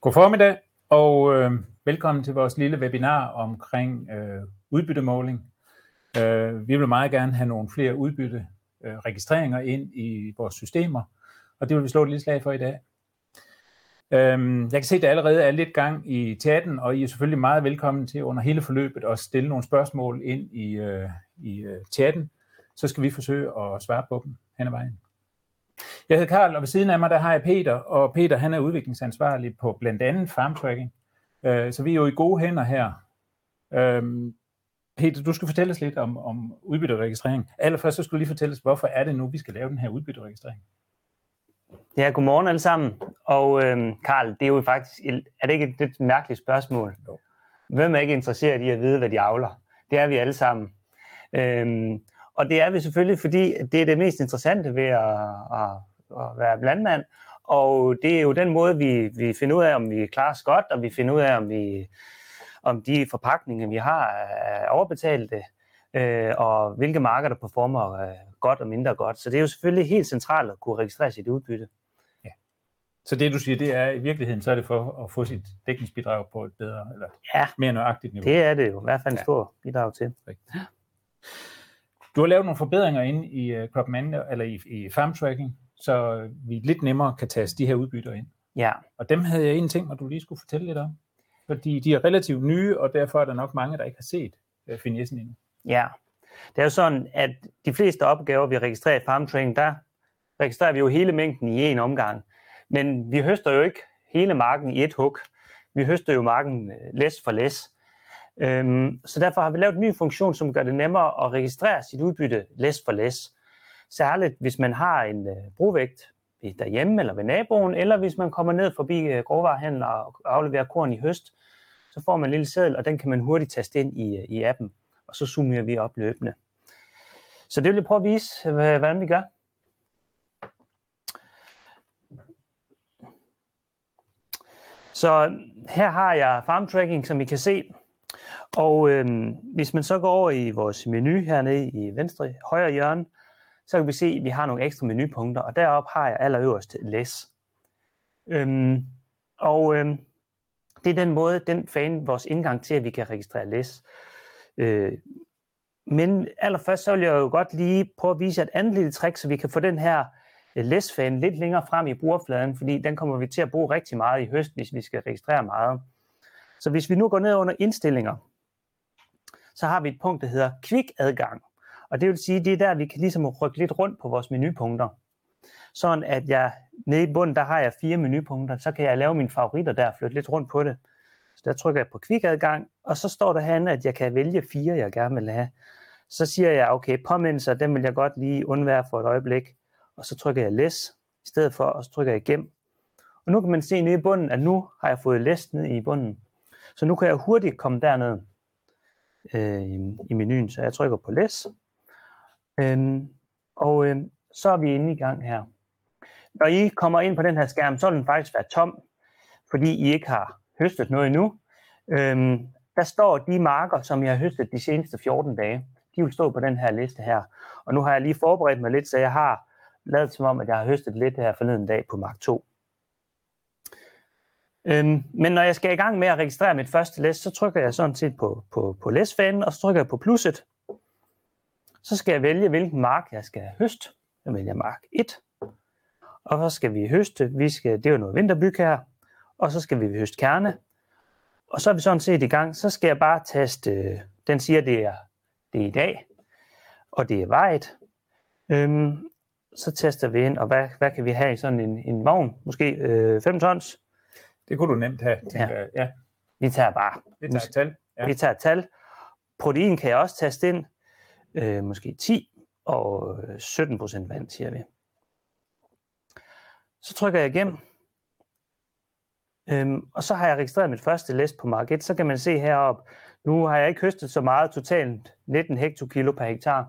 God formiddag og øh, velkommen til vores lille webinar omkring øh, udbyttemåling. Øh, vi vil meget gerne have nogle flere udbytteregistreringer øh, registreringer ind i vores systemer, og det vil vi slå et lille slag for i dag. Øh, jeg kan se, at der allerede er lidt gang i chatten, og I er selvfølgelig meget velkommen til under hele forløbet at stille nogle spørgsmål ind i, øh, i øh, chatten. Så skal vi forsøge at svare på dem hen ad vejen. Jeg hedder Karl, og ved siden af mig, der har jeg Peter, og Peter han er udviklingsansvarlig på blandt andet farm tracking. Øh, så vi er jo i gode hænder her. Øhm, Peter, du skal fortælle os lidt om, om udbytteregistrering. Allerførst så skulle du lige fortælle os, hvorfor er det nu, vi skal lave den her udbytteregistrering? Ja, godmorgen alle sammen. Og øhm, Karl, det er jo faktisk, er det ikke et lidt mærkeligt spørgsmål? Jo. Hvem er ikke interesseret i at vide, hvad de avler? Det er vi alle sammen. Øhm, og det er vi selvfølgelig, fordi det er det mest interessante ved at, at, at være landmand. Og det er jo den måde, vi, vi finder ud af, om vi klarer os godt, og vi finder ud af, om, vi, om de forpakninger, vi har, er overbetalte, øh, og hvilke marker, der performer øh, godt og mindre godt. Så det er jo selvfølgelig helt centralt at kunne registrere sit udbytte. Ja. Så det du siger, det er i virkeligheden, så er det for at få sit dækningsbidrag på et bedre, eller ja, mere nøjagtigt niveau? det er det jo. I hvert fald en stor ja. bidrag til. Rigtigt. Du har lavet nogle forbedringer inde i uh, Crop Man, eller i, i farm tracking, så vi lidt nemmere kan tage de her udbytter ind. Ja. Og dem havde jeg en ting, at du lige skulle fortælle lidt om. Fordi de er relativt nye, og derfor er der nok mange, der ikke har set uh, finessen endnu. Ja. Det er jo sådan, at de fleste opgaver, vi registrerer i farm tracking, der registrerer vi jo hele mængden i en omgang. Men vi høster jo ikke hele marken i et hug. Vi høster jo marken øh, læs for læs. Øhm, så derfor har vi lavet en ny funktion, som gør det nemmere at registrere sit udbytte læs for læs. Særligt hvis man har en øh, brugvægt derhjemme eller ved naboen, eller hvis man kommer ned forbi øh, grovvarehandler og afleverer korn i høst, så får man en lille seddel, og den kan man hurtigt taste ind i, øh, i appen, og så zoomer vi op løbende. Så det vil jeg prøve at vise, hvordan vi gør. Så her har jeg farm tracking, som I kan se. Og øhm, hvis man så går over i vores menu hernede i venstre højre hjørne, så kan vi se, at vi har nogle ekstra menupunkter, og deroppe har jeg allerøverst læs. Øhm, og øhm, det er den måde, den fan, vores indgang til, at vi kan registrere læs. Øh, men allerførst så vil jeg jo godt lige prøve at vise et andet lille trick, så vi kan få den her øh, læsfan lidt længere frem i brugerfladen, fordi den kommer vi til at bruge rigtig meget i høst, hvis vi skal registrere meget. Så hvis vi nu går ned under indstillinger, så har vi et punkt, der hedder kvikadgang. Og det vil sige, det er der, vi kan ligesom rykke lidt rundt på vores menupunkter. Sådan at jeg nede i bunden, der har jeg fire menupunkter, så kan jeg lave mine favoritter der, flytte lidt rundt på det. Så der trykker jeg på kvikadgang, og så står der herinde, at jeg kan vælge fire, jeg gerne vil have. Så siger jeg, okay, påmindelser, dem vil jeg godt lige undvære for et øjeblik. Og så trykker jeg læs i stedet for, og så trykker jeg gem. Og nu kan man se nede i bunden, at nu har jeg fået læst ned i bunden. Så nu kan jeg hurtigt komme derned øh, i menuen. Så jeg trykker på læs. Øhm, og øhm, så er vi inde i gang her. Når I kommer ind på den her skærm, så vil den faktisk være tom, fordi I ikke har høstet noget endnu. Øhm, der står de marker, som jeg har høstet de seneste 14 dage. De vil stå på den her liste her. Og nu har jeg lige forberedt mig lidt, så jeg har lavet som om, at jeg har høstet lidt her forleden dag på mark 2. Øhm, men når jeg skal i gang med at registrere mit første læs, så trykker jeg sådan set på, på, på læsfanen, og så trykker jeg på plusset. Så skal jeg vælge, hvilken mark jeg skal høste. Jeg vælger mark 1. Og så skal vi høste, vi skal, det er jo noget vinterbyg her, og så skal vi høste kerne. Og så er vi sådan set i gang. Så skal jeg bare taste, den siger, det er, det er i dag, og det er vejet. Øhm, så tester vi ind, og hvad, hvad kan vi have i sådan en, en vogn? Måske øh, 5 tons? Det kunne du nemt have, ja. Ja. Vi tager bare. Vi tager et tal. Ja. Vi tager et tal. Protein kan jeg også taste ind. Øh, måske 10 og øh, 17 procent vand, siger vi. Så trykker jeg igennem. Øhm, og så har jeg registreret mit første læs på market. Så kan man se heroppe, nu har jeg ikke høstet så meget, totalt 19 hektokilo per hektar.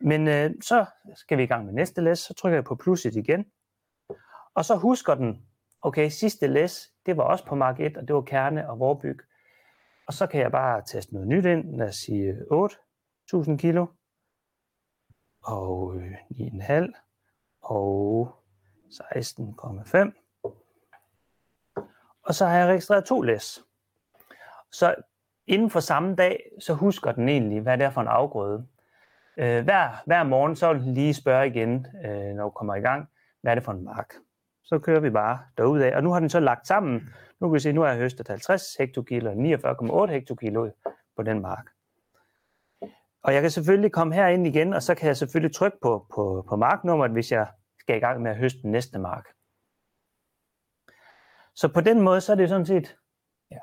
Men øh, så skal vi i gang med næste læs, så trykker jeg på plusset igen. Og så husker den, okay, sidste læs, det var også på mark 1, og det var kerne og vorbyg. Og så kan jeg bare teste noget nyt ind, lad os sige øh, 8. 1000 kilo, og øh, 9,5, og 16,5. og så har jeg registreret to læs. Så inden for samme dag, så husker den egentlig, hvad det er for en afgrøde. Øh, hver, hver morgen, så vil den lige spørge igen, øh, når du kommer i gang, hvad er det for en mark? Så kører vi bare derudad, og nu har den så lagt sammen. Nu kan vi se, nu har jeg høstet 50 hektokilo og 49,8 hektokilo på den mark. Og jeg kan selvfølgelig komme herind igen, og så kan jeg selvfølgelig trykke på, på, på marknummeret, hvis jeg skal i gang med at høste den næste mark. Så på den måde, så er det sådan set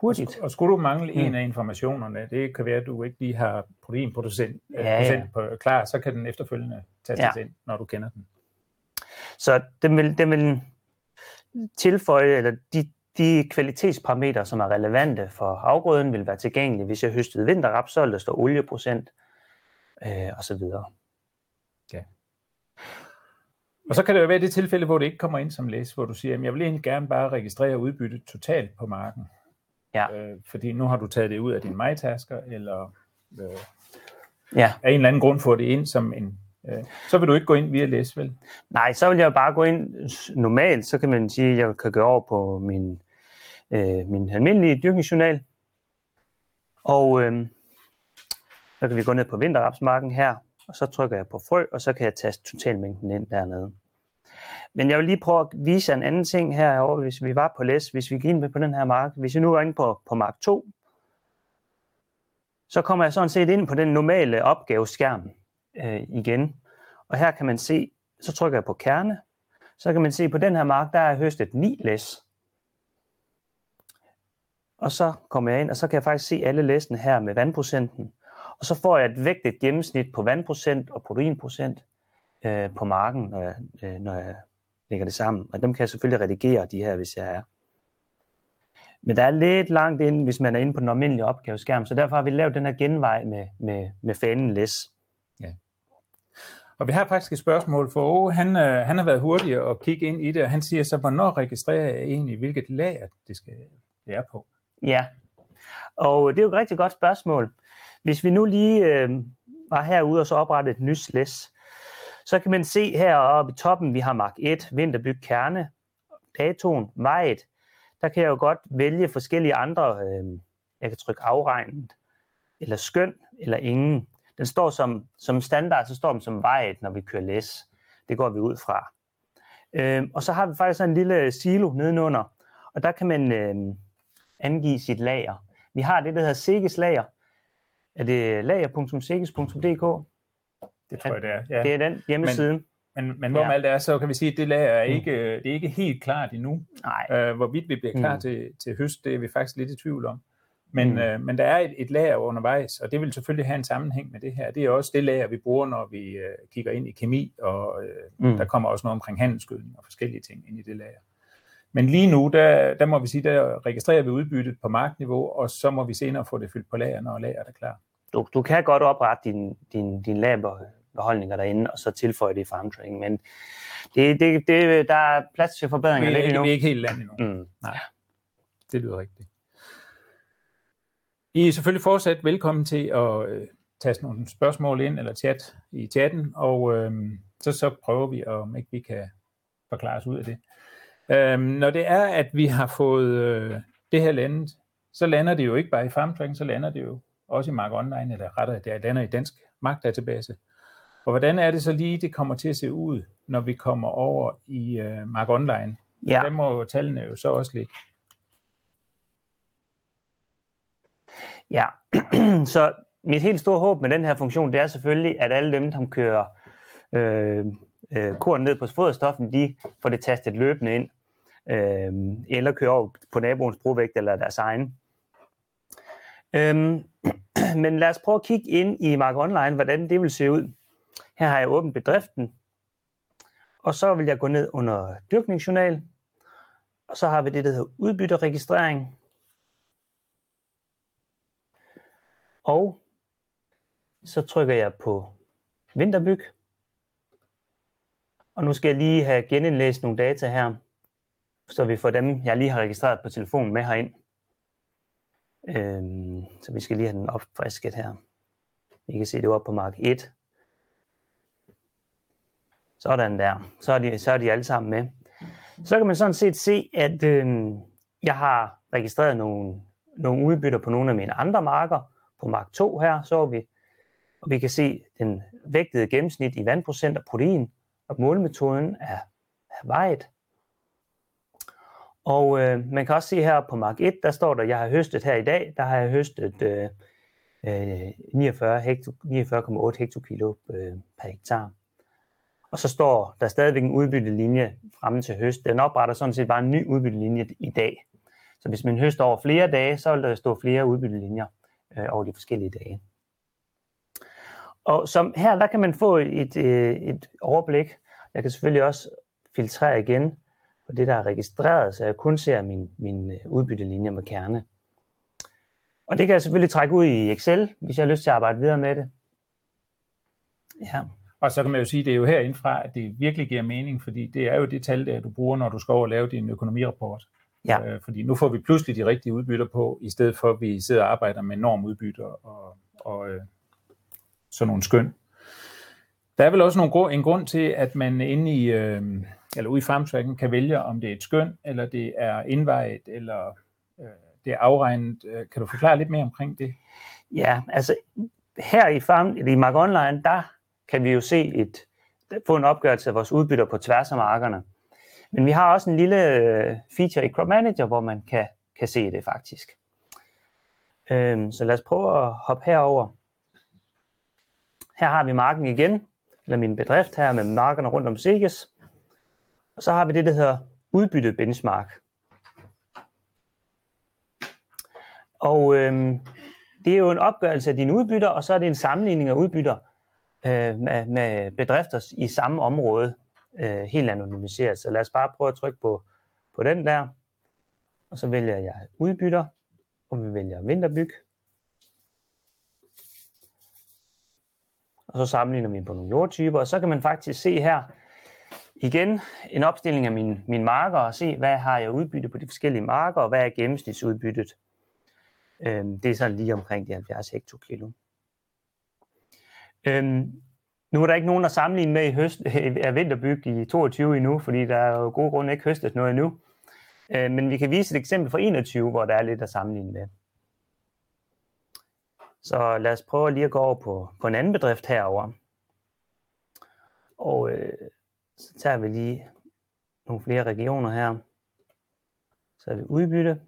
hurtigt. Og, og skulle du mangle mm. en af informationerne, det kan være, at du ikke lige har proteinproducent Ja, ja. procent på, klar, så kan den efterfølgende tastes Ja. ind, når du kender den. Så den vil, den vil tilføje, eller de, de kvalitetsparametre, som er relevante for afgrøden, vil være tilgængelige. Hvis jeg høstede vinterraps, så vil der stå olieprocent øh, og så videre. Og så kan det jo være det tilfælde, hvor det ikke kommer ind som læs, hvor du siger, at jeg vil egentlig gerne bare registrere udbyttet totalt på marken. Ja. Øh, fordi nu har du taget det ud af din MyTasker, eller øh, Ja, af en eller anden grund får det ind som en... Øh, så vil du ikke gå ind via læs, vel? nej, så vil jeg bare gå ind normalt, så kan man sige, at jeg kan gå over på min, øh, min almindelige dyrkningsjournal. Og øh, så kan vi gå ned på vinterrapsmarken her, og så trykker jeg på frø, og så kan jeg taste totalmængden ind dernede. Men jeg vil lige prøve at vise en anden ting herovre, hvis vi var på læs, hvis vi gik ind på den her mark. Hvis jeg nu er inde på, på mark 2, så kommer jeg sådan set ind på den normale opgaveskærm øh, igen. Og her kan man se, så trykker jeg på kerne, så kan man se, på den her mark, der er høstet 9 læs. Og så kommer jeg ind, og så kan jeg faktisk se alle læsene her med vandprocenten. Og så får jeg et vægtet gennemsnit på vandprocent og proteinprocent øh, på marken, når jeg, øh, når jeg lægger det sammen. Og dem kan jeg selvfølgelig redigere, de her, hvis jeg er. Men der er lidt langt ind, hvis man er inde på den almindelige opgaveskærm, så derfor har vi lavet den her genvej med, med, med fanen læs. Og vi har faktisk et spørgsmål, for Åge, han, øh, han har været hurtig at kigge ind i det, og han siger så, hvornår registrerer jeg egentlig, hvilket lager det skal være på? Ja, og det er jo et rigtig godt spørgsmål. Hvis vi nu lige øh, var herude og så oprettede et nyt slæs, så kan man se heroppe i toppen, vi har mark 1, vinterbyg kerne, datoen, vejet. Der kan jeg jo godt vælge forskellige andre, øh, jeg kan trykke afregnet, eller skøn, eller ingen. Den står som, som standard, så står den som vejet, når vi kører læs. Det går vi ud fra. Øh, og så har vi faktisk en lille silo nedenunder, og der kan man øh, angive sit lager. Vi har det, der hedder Sikkes lager. Er det lager.sikkes.dk? Det tror jeg, det er. Ja. Det er den hjemmeside. Men, men hvorom Ja. alt er, så kan vi sige, at det lager er Mm. ikke, det er ikke helt klart endnu. Nej, Øh, hvorvidt vi bliver klar Mm. til, til høst, det er vi faktisk lidt i tvivl om. Men, Mm. øh, men der er et, et lager undervejs, og det vil selvfølgelig have en sammenhæng med det her. Det er også det lager, vi bruger, når vi øh, kigger ind i kemi, og øh, Mm. der kommer også noget omkring handelsgødning og forskellige ting ind i det lager. Men lige nu, der, der må vi sige, der registrerer vi udbyttet på markniveau, og så må vi senere få det fyldt på lager, når lager er klar. du, du kan godt oprette din, din, din lagerbeholdninger derinde, og så tilføje det i farmtraining, men det, det, det, der er plads til forbedringer er, lidt ikke, endnu. vi er ikke helt landet endnu. Mm. Det lyder rigtigt. I er selvfølgelig fortsat velkommen til at øh, taste nogle spørgsmål ind, eller chat i chatten, og øh, så, så prøver vi, om ikke vi kan forklare os ud af det. Øh, når det er, at vi har fået øh, det her landet, så lander det jo ikke bare i FarmTracking, så lander det jo også i Mark Online, eller rettere, det lander i Dansk Markdatabase. Og hvordan er det så lige, det kommer til at se ud, når vi kommer over i øh, Mark Online? Ja, Der må tallene jo så også ligge. ja. så mit helt store håb med den her funktion, det er selvfølgelig, at alle dem, som kører øh, øh, korn ned på foderstoffen, de får det tastet løbende ind, øh, eller kører over på naboens brovægt eller deres egen. Øhm, men lad os prøve at kigge ind i Mark Online, hvordan det vil se ud. Her har jeg åbent bedriften, og så vil jeg gå ned under dyrkningsjournal, og så har vi det, der hedder udbytteregistrering. Og så trykker jeg på vinterbyg. Og nu skal jeg lige have genindlæst nogle data her, så vi får dem, jeg lige har registreret på telefonen med herind. Øhm, så vi skal lige have den opfrisket her. I kan se, det var på mark 1. Sådan der. Så er, de, så er de alle sammen med. Så kan man sådan set se, at øhm, jeg har registreret nogle, nogle udbytter på nogle af mine andre marker. På mark 2 her så vi, og vi kan se den vægtede gennemsnit i vandprocent og protein, og målmetoden er, er vejet. Og øh, man kan også se her på mark 1, der står der, jeg har høstet her i dag, der har jeg høstet øh, øh 49, hekto, 49,8 hektokilo øh, per hektar. Og så står der stadigvæk en udbyttelinje fremme til høst. Den opretter sådan set bare en ny udbyttelinje i dag. Så hvis man høster over flere dage, så vil der stå flere udbyttelinjer øh, over de forskellige dage. Og som her, der kan man få et, øh, et overblik. Jeg kan selvfølgelig også filtrere igen på det, der er registreret, så jeg kun ser min, min øh, udbyttelinje med kerne. Og det kan jeg selvfølgelig trække ud i Excel, hvis jeg har lyst til at arbejde videre med det. Ja. Og så kan man jo sige, at det er jo herindfra, at det virkelig giver mening, fordi det er jo det tal, der du bruger, når du skal over og lave din økonomirapport. Ja. Øh, fordi nu får vi pludselig de rigtige udbytter på, i stedet for at vi sidder og arbejder med normudbytter og, og øh, sådan nogle skøn. Der er vel også nogle, en grund til, at man inde i, øh, eller ude i farmtracken kan vælge, om det er et skøn, eller det er indvejet, eller øh, det er afregnet. Øh, kan du forklare lidt mere omkring det? Ja, altså her i, farm, i Mark Online, der kan vi jo se et, få en opgørelse af vores udbytter på tværs af markerne. Men vi har også en lille øh, feature i Crop Manager, hvor man kan, kan se det faktisk. Øhm, så lad os prøve at hoppe herover. Her har vi marken igen, eller min bedrift her med markerne rundt om Seges. Og så har vi det, der hedder udbytte benchmark. Og øhm, det er jo en opgørelse af dine udbytter, og så er det en sammenligning af udbytter øh, med, med bedrifter i samme område, øh, helt anonymiseret. Så lad os bare prøve at trykke på, på den der, og så vælger jeg udbytter, og vi vælger vinterbyg. Og så sammenligner vi på nogle jordtyper, og så kan man faktisk se her, igen en opstilling af mine, mine marker, og se, hvad har jeg udbytte på de forskellige marker, og hvad er gennemsnitsudbyttet. Øhm, det er sådan lige omkring de 70 hektokilo. Øhm, nu er der ikke nogen at sammenligne med i høst, af vinterbyg i 22 endnu, fordi der er jo gode grunde ikke høstet noget endnu. Øh, men vi kan vise et eksempel fra 21, hvor der er lidt at sammenligne med. Så lad os prøve lige at gå over på, på en anden bedrift herover. Og øh, så tager vi lige nogle flere regioner her. Så er vi udbytte.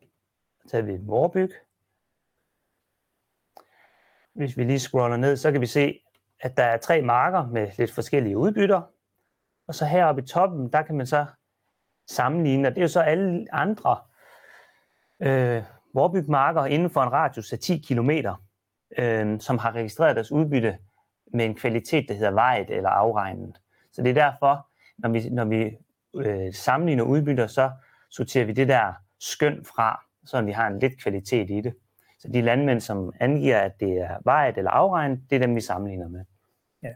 Så tager vi vorbyg. Hvis vi lige scroller ned, så kan vi se, at der er tre marker med lidt forskellige udbytter. Og så heroppe i toppen, der kan man så sammenligne, og det er jo så alle andre øh, vorbygmarker inden for en radius af 10 km, øh, som har registreret deres udbytte med en kvalitet, der hedder vejet eller afregnet. Så det er derfor, når vi, når vi øh, sammenligner udbytter, så sorterer vi det der skøn fra, så vi har en lidt kvalitet i det. Så de landmænd, som angiver, at det er vejet eller afregnet, det er dem, vi sammenligner med. Ja.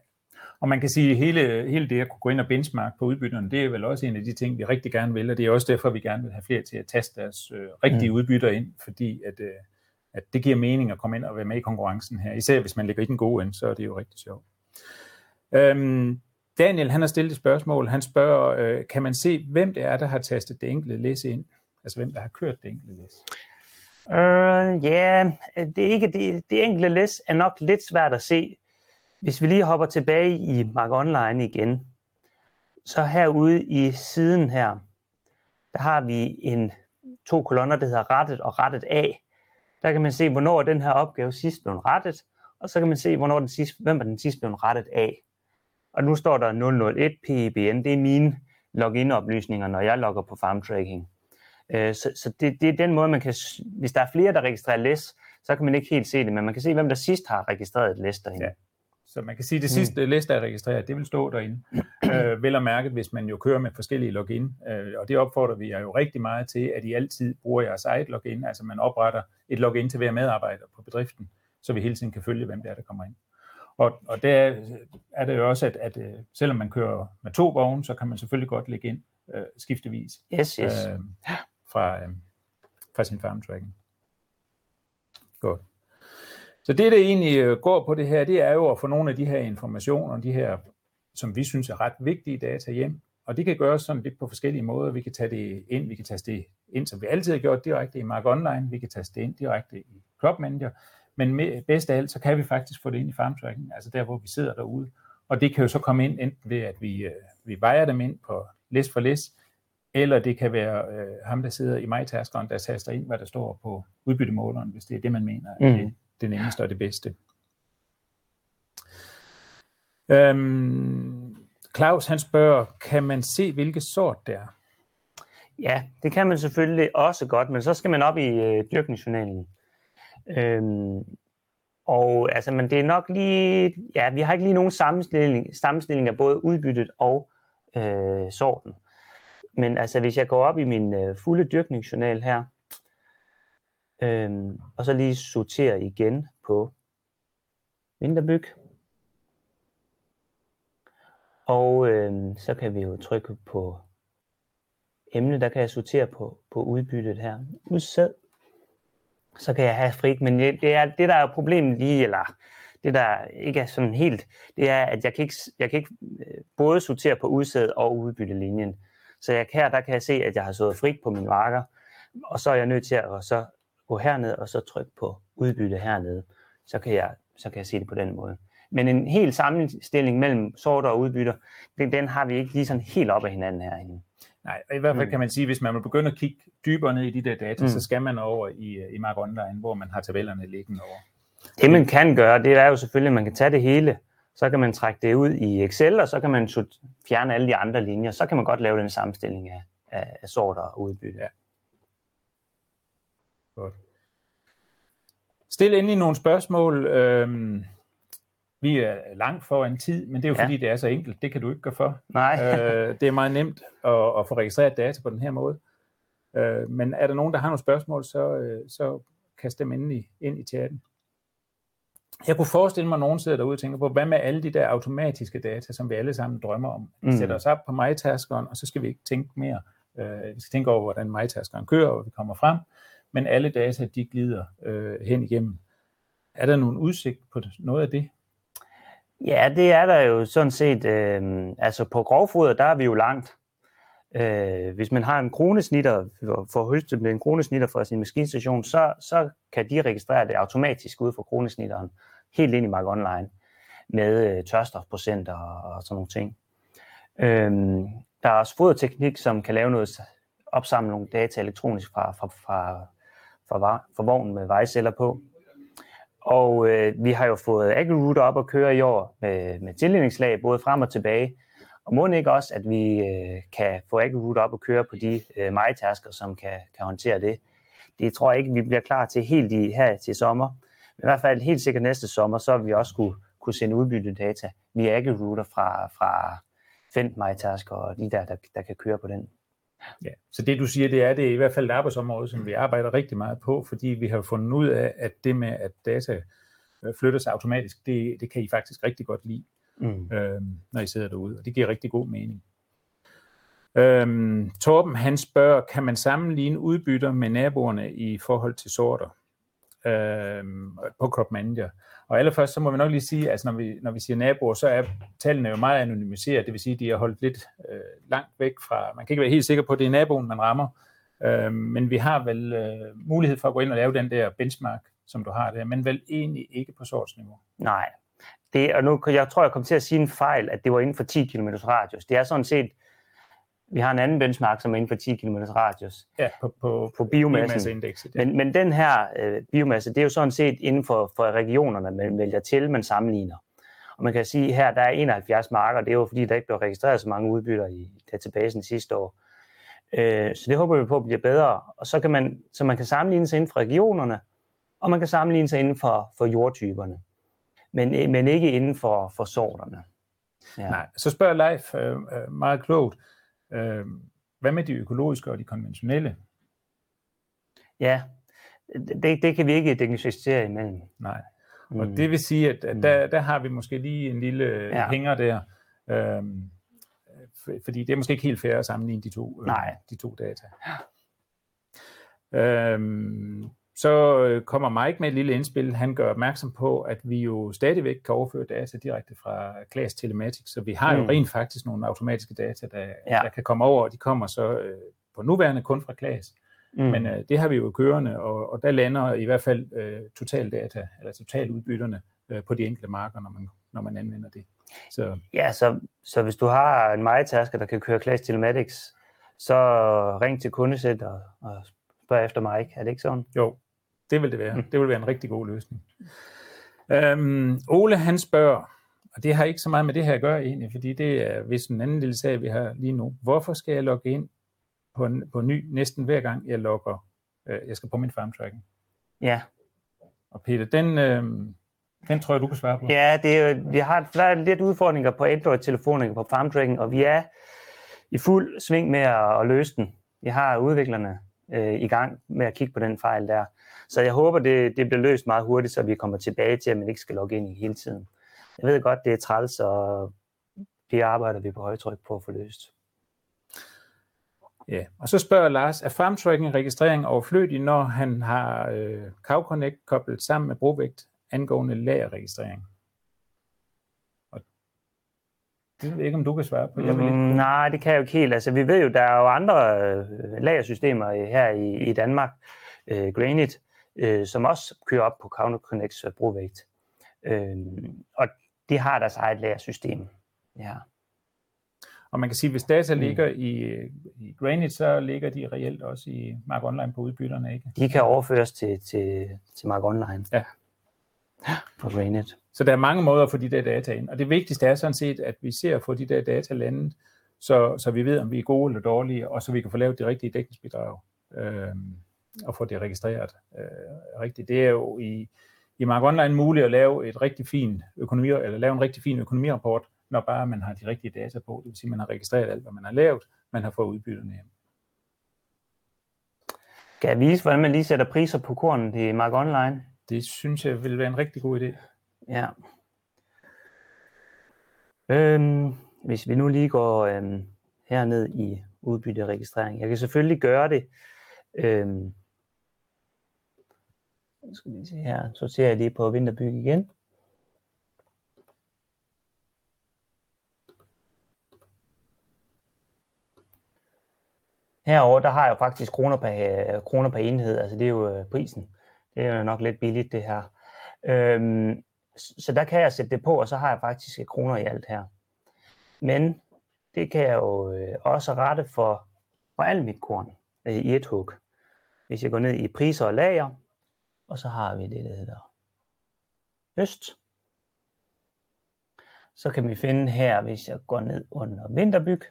Og man kan sige, at hele, hele det at kunne gå ind og benchmark på udbytterne, det er vel også en af de ting, vi rigtig gerne vil, og det er også derfor, vi gerne vil have flere til at taste deres øh, rigtige mm. udbytter ind, fordi at, øh, at det giver mening at komme ind og være med i konkurrencen her. Især hvis man ligger i den gode ende, så er det jo rigtig sjovt. Øhm, Daniel, han har stillet et spørgsmål. Han spørger, øh, kan man se, hvem det er, der har tastet det enkelte læs ind? Altså, hvem der har kørt det enkelte læs? Uh, ja, yeah. det, er ikke, det, det enkelte læs er nok lidt svært at se. Hvis vi lige hopper tilbage i Mark Online igen, så herude i siden her, der har vi en to kolonner, der hedder rettet og rettet af. Der kan man se, hvornår den her opgave sidst blev rettet, og så kan man se, hvornår den sidst, hvem er den sidst blev rettet af. Og nu står der 001 PIBN, det er mine login-oplysninger, når jeg logger på farm tracking. Øh, så, så det, det er den måde, man kan, hvis der er flere, der registrerer læs, så kan man ikke helt se det, men man kan se, hvem der sidst har registreret et læs derinde. Ja. Så man kan sige, at det sidste mm. læs, der er registreret, det vil stå derinde. øh, vel at mærke, hvis man jo kører med forskellige login. Øh, og det opfordrer vi jer jo rigtig meget til, at I altid bruger jeres eget login. Altså man opretter et login til hver medarbejder på bedriften, så vi hele tiden kan følge, hvem det er, der kommer ind. Og, og der er det jo også, at, at øh, selvom man kører med to vogne, så kan man selvfølgelig godt lægge ind øh, skiftevis. Yes, yes. Øh, fra, øh, fra sin farm tracking. Godt. Så det, der egentlig øh, går på det her, det er jo at få nogle af de her informationer, de her, som vi synes er ret vigtige data hjem, og det kan gøres sådan lidt på forskellige måder. Vi kan tage det ind, vi kan tage det ind, som vi altid har gjort direkte i Mark Online, vi kan tage det ind direkte i Crop Manager, men med, bedst af alt, så kan vi faktisk få det ind i farm tracking, altså der, hvor vi sidder derude. Og det kan jo så komme ind enten ved, at vi, øh, vi vejer dem ind på list for list, eller det kan være øh, ham, der sidder i MyTaskeren, der taster ind, hvad der står på udbyttemåleren, hvis det er det, man mener er mm. det, det nemmeste og det bedste. Øhm, Claus, han spørger, kan man se, hvilke sort det er? Ja, det kan man selvfølgelig også godt, men så skal man op i øh, dyrkningsjournalen. Øhm, og altså, men det er nok lige, ja, vi har ikke lige nogen sammenstilling, sammenstilling af både udbyttet og øh, sorten. Men altså, hvis jeg går op i min øh, fulde dyrkningsjournal her, øh, og så lige sorterer igen på vinterbyg, og øh, så kan vi jo trykke på emne, der kan jeg sortere på, på udbyttet her. Udsæd. Så kan jeg have frit, men det, er, det der er problemet lige, eller det der ikke er sådan helt, det er, at jeg kan ikke, jeg kan ikke øh, både sortere på udsæd og udbyttelinjen. Så jeg, her der kan jeg se, at jeg har sået frit på min marker, og så er jeg nødt til at så gå herned og så trykke på udbytte hernede. Så kan jeg, så kan jeg se det på den måde. Men en helt sammenstilling mellem sorter og udbytter, den, den har vi ikke lige sådan helt op af hinanden herinde. Nej, i hvert fald mm. kan man sige, hvis man vil begynde at kigge dybere ned i de der data, mm. så skal man over i, i Mark Online, hvor man har tabellerne liggende over. Det man kan gøre, det er jo selvfølgelig, at man kan tage det hele, så kan man trække det ud i Excel, og så kan man fjerne alle de andre linjer. Så kan man godt lave den sammenstilling af, af, af sorter og udbytte. Ja. Godt. Stil endelig nogle spørgsmål. Øhm, vi er langt foran tid, men det er jo ja. fordi, det er så enkelt. Det kan du ikke gøre for. Nej. øh, det er meget nemt at, at få registreret data på den her måde. Øh, men er der nogen, der har nogle spørgsmål, så, øh, så kast dem endelig ind i chatten. Jeg kunne forestille mig, at nogen sidder derude og tænker på, hvad med alle de der automatiske data, som vi alle sammen drømmer om? Vi mm. sætter os op på MyTaskeren, og så skal vi ikke tænke mere. Øh, vi skal tænke over, hvordan MyTaskeren kører, og vi kommer frem. Men alle data, de glider øh, hen igennem. Er der nogen udsigt på noget af det? Ja, det er der jo sådan set. Øh, altså på grovfoder, der er vi jo langt. Øh, hvis man har en kronesnitter, for høstet med en kronesnitter fra sin maskinstation, så, så kan de registrere det automatisk ud fra kronesnitteren, helt ind i Mark Online, med øh, tørstofprocenter og, og sådan nogle ting. Øh, der er også foderteknik, som kan lave noget, opsamle nogle data elektronisk fra, fra, fra, fra, fra vognen med vejceller på. Og øh, vi har jo fået AgriRouter op at køre i år med, med tildelingsslag, både frem og tilbage. Og må ikke også, at vi øh, kan få AgriRouter op at køre på de øh, majtasker, som kan, kan håndtere det. Det tror jeg ikke, vi bliver klar til helt i, her til sommer. Men i hvert fald helt sikkert næste sommer, så vil vi også kunne, kunne sende udbyttet data via AgriRouter fra, fra Fendt MyTask og de der, der, der kan køre på den. Ja, så det du siger, det er, det er i hvert fald et arbejdsområde, som vi arbejder rigtig meget på, fordi vi har fundet ud af, at det med, at data øh, flytter sig automatisk, det, det kan I faktisk rigtig godt lide, mm. øhm, når I sidder derude, og det giver rigtig god mening. Øhm, Torben, han spørger, kan man sammenligne udbytter med naboerne i forhold til sorter øhm, på Crop Manager? Og allerførst, så må vi nok lige sige, at altså når vi, når vi siger naboer, så er tallene jo meget anonymiseret, det vil sige, at de er holdt lidt øh, langt væk fra, man kan ikke være helt sikker på, at det er naboen, man rammer, øh, men vi har vel øh, mulighed for at gå ind og lave den der benchmark, som du har der, men vel egentlig ikke på sortsniveau. Nej, det, og nu, jeg tror, jeg kom til at sige en fejl, at det var inden for 10 km radius. Det er sådan set vi har en anden benchmark, som er inden for 10 km radius. Ja, på, på, på biomassen. Ja. Men, men den her øh, biomasse, det er jo sådan set inden for, for regionerne, man vælger til, man sammenligner. Og man kan sige, at her der er 71 marker, det er jo fordi, der ikke blev registreret så mange udbytter i databasen sidste år. Øh, så det håber vi på bliver bedre. Og så kan man, så man kan sammenligne sig inden for regionerne, og man kan sammenligne sig inden for, for jordtyperne. Men, men ikke inden for, for sorterne. Ja. Nej, så spørger Leif øh, øh meget klogt, Øh, hvad med de økologiske og de konventionelle? Ja, det, det kan vi ikke diagnostisere imellem. Nej, og mm. det vil sige, at, at mm. der, der har vi måske lige en lille ja. hænger der, øhm, fordi det er måske ikke helt fair at sammenligne de to, øh, Nej. de to data. Øhm, så øh, kommer Mike med et lille indspil. Han gør opmærksom på, at vi jo stadigvæk kan overføre data direkte fra Class Telematics, så vi har jo Mm. rent faktisk nogle automatiske data, der, Ja. der kan komme over, og de kommer så øh, på nuværende kun fra Class. Mm. Men øh, det har vi jo kørende, og, og der lander i hvert fald øh, totaldata, eller totaludbytterne øh, på de enkelte marker, når man, når man anvender det. Så Ja, så, så hvis du har en majtasker, der kan køre Class Telematics, så ring til kundecenter og spørg efter Mike. Er det ikke sådan? jo, det vil det være. Mm. Det vil være en rigtig god løsning. Øhm, Ole han spørger, og det har ikke så meget med det her at gøre egentlig, fordi det er vist en anden lille sag, vi har lige nu. Hvorfor skal jeg logge ind på, en, på ny næsten hver gang, jeg logger, øh, jeg skal på min farm tracking? Ja. Og Peter, den, øh, den tror jeg, du kan svare på. Ja, det er, vi har der er lidt udfordringer på Android-telefoner på FarmTracking, og vi er i fuld sving med at, at løse den. Vi har udviklerne øh, i gang med at kigge på den fejl der. Så jeg håber, det, det bliver løst meget hurtigt, så vi kommer tilbage til, at man ikke skal logge ind i hele tiden. Jeg ved godt, det er træls, og det arbejder vi på højtryk på at få løst. Ja. Og så spørger Lars, er farmtracking registrering overflødig, når han har øh, Cow Connect koblet sammen med brovægt angående lagerregistrering? Og det ved jeg ikke, om du kan svare på. Jeg vil Mm, ikke. nej, det kan jeg jo ikke helt. Altså, vi ved jo, der er jo andre øh, lagersystemer her i, i Danmark, øh, Granite, øh, som også kører op på Counter Connects øh, brovægt. Øh, og de har deres eget lagersystem. Ja. Og man kan sige, at hvis data Mm. ligger i, i Granite, så ligger de reelt også i Mark Online på udbytterne, ikke? De kan overføres til, til, til Mark Online. Ja. På Granite. Så der er mange måder at få de der data ind. Og det vigtigste er sådan set, at vi ser at få de der data landet, så, så vi ved, om vi er gode eller dårlige, og så vi kan få lavet de rigtige dækningsbidrag øh, og få det registreret øh, rigtigt. Det er jo i, i Mark Online muligt at lave et rigtig fin økonomi, eller lave en rigtig fin økonomirapport, når bare man har de rigtige data på. Det vil sige, at man har registreret alt, hvad man har lavet, man har fået udbytterne hjem. Kan jeg vise, hvordan man lige sætter priser på kornet i Mark Online? Det synes jeg vil være en rigtig god idé. Ja. Øhm, hvis vi nu lige går øhm, herned i udbytteregistrering. Jeg kan selvfølgelig gøre det. Øhm, nu skal vi se her. Så ser jeg lige på Vinterbyg igen. Herover der har jeg faktisk kroner per, kroner per enhed, altså det er jo øh, prisen. Det er jo nok lidt billigt det her. Øhm, så der kan jeg sætte det på, og så har jeg faktisk kroner i alt her. Men det kan jeg jo øh, også rette for, for alt mit korn øh, i et hug. Hvis jeg går ned i priser og lager, og så har vi det, der hedder øst. Så kan vi finde her, hvis jeg går ned under vinterbyg,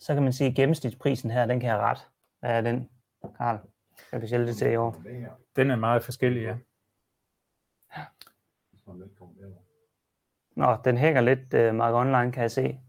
så kan man se, at gennemsnitsprisen her, den kan jeg ret. Hvad er den, Karl? Kan du sælge det til i år? Den er meget forskellig, ja. Nå, den hænger lidt uh, Mark Online, kan jeg se.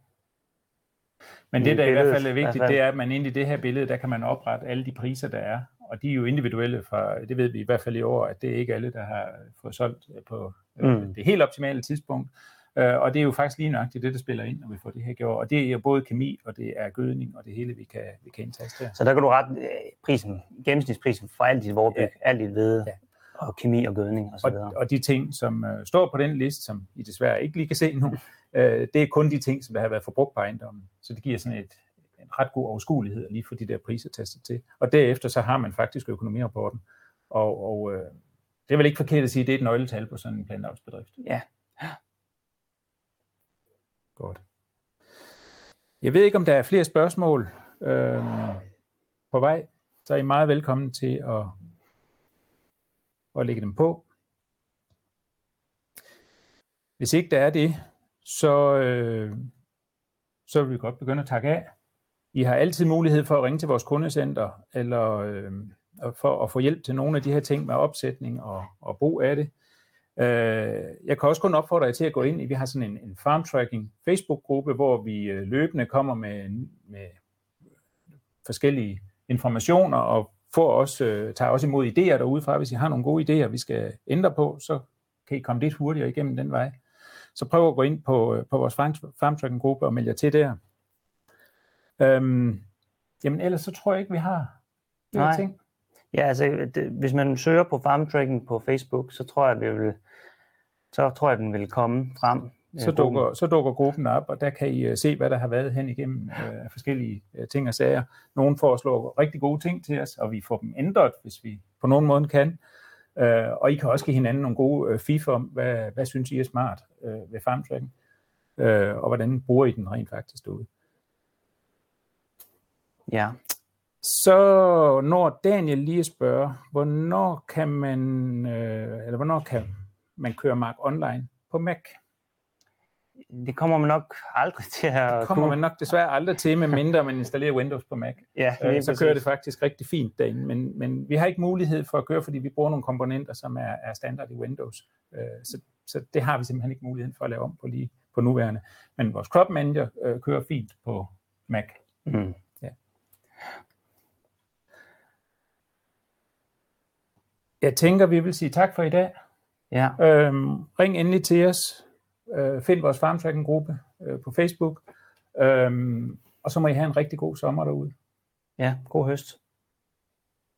Men det, der i hvert fald er vigtigt, fald. det er, at man inde i det her billede, der kan man oprette alle de priser, der er. Og de er jo individuelle, fra, det ved vi i hvert fald i år, at det er ikke alle, der har fået solgt på Mm. mm. det helt optimale tidspunkt. Øh, Og det er jo faktisk lige nøjagtigt det, der spiller ind, når vi får det her gjort. Og det er både kemi, og det er gødning, og det hele, vi kan, vi kan indtaste. Så der kan du rette øh, prisen, gennemsnitsprisen for alt dit vorbyg, ja. alt dit hvede, Ja. og kemi og gødning og så Og, videre. og de ting, som øh, står på den liste, som I desværre ikke lige kan se nu, øh, det er kun de ting, som der har været forbrugt på ejendommen. Så det giver sådan et, en ret god overskuelighed lige få de der priser tastet til. Og derefter så har man faktisk økonomirapporten. Og, og øh, det er vel ikke forkert at sige, at det er et nøgletal på sådan en planavlsbedrift. Ja. Godt. Jeg ved ikke, om der er flere spørgsmål øh, på vej. Så er I meget velkommen til at, at lægge dem på. Hvis ikke der er det, så, øh, så vil vi godt begynde at takke af. I har altid mulighed for at ringe til vores kundecenter, eller øh, for at få hjælp til nogle af de her ting med opsætning og, og brug af det. Øh, jeg kan også kun opfordre jer til at gå ind i, vi har sådan en, en farm tracking Facebook-gruppe, hvor vi øh, løbende kommer med, med forskellige informationer og får også, øh, tager også imod idéer derudefra. Hvis I har nogle gode idéer, vi skal ændre på, så kan I komme lidt hurtigere igennem den vej. Så prøv at gå ind på, øh, på vores farm, farm tracking gruppe og melde jer til der. Øhm, jamen ellers så tror jeg ikke, vi har flere Nej. ting. Ja, altså det, hvis man søger på farm tracking på Facebook, så tror jeg, vi vil, så tror jeg, den vil komme frem. Så dukker, så dukker gruppen op, og der kan I uh, se, hvad der har været hen igennem uh, forskellige uh, ting og sager. Nogle foreslår rigtig gode ting til os, og vi får dem ændret, hvis vi på nogen måde kan. Uh, og I kan også give hinanden nogle gode uh, fif om, hvad, hvad synes I er smart uh, ved farm tracking, uh, og hvordan bruger I den rent faktisk derude. Ja. Så når Daniel lige spørger, hvornår kan man, øh, eller hvornår kan man køre Mark online på Mac? Det kommer man nok aldrig til at Det kommer man nok desværre aldrig til, med mindre man installerer Windows på Mac. Ja, Øh, så præcis. kører det faktisk rigtig fint derinde, men, men vi har ikke mulighed for at køre, fordi vi bruger nogle komponenter, som er, er standard i Windows. Øh, så, så det har vi simpelthen ikke mulighed for at lave om på lige på nuværende. Men vores crop manager øh, kører fint på Mac. Mm. Jeg tænker, vi vil sige tak for i dag. Ja, Øhm, ring endelig til os. Øh, find vores farmtracking-gruppe øh, på Facebook. Øhm, og så må I have en rigtig god sommer derude. ja, god høst.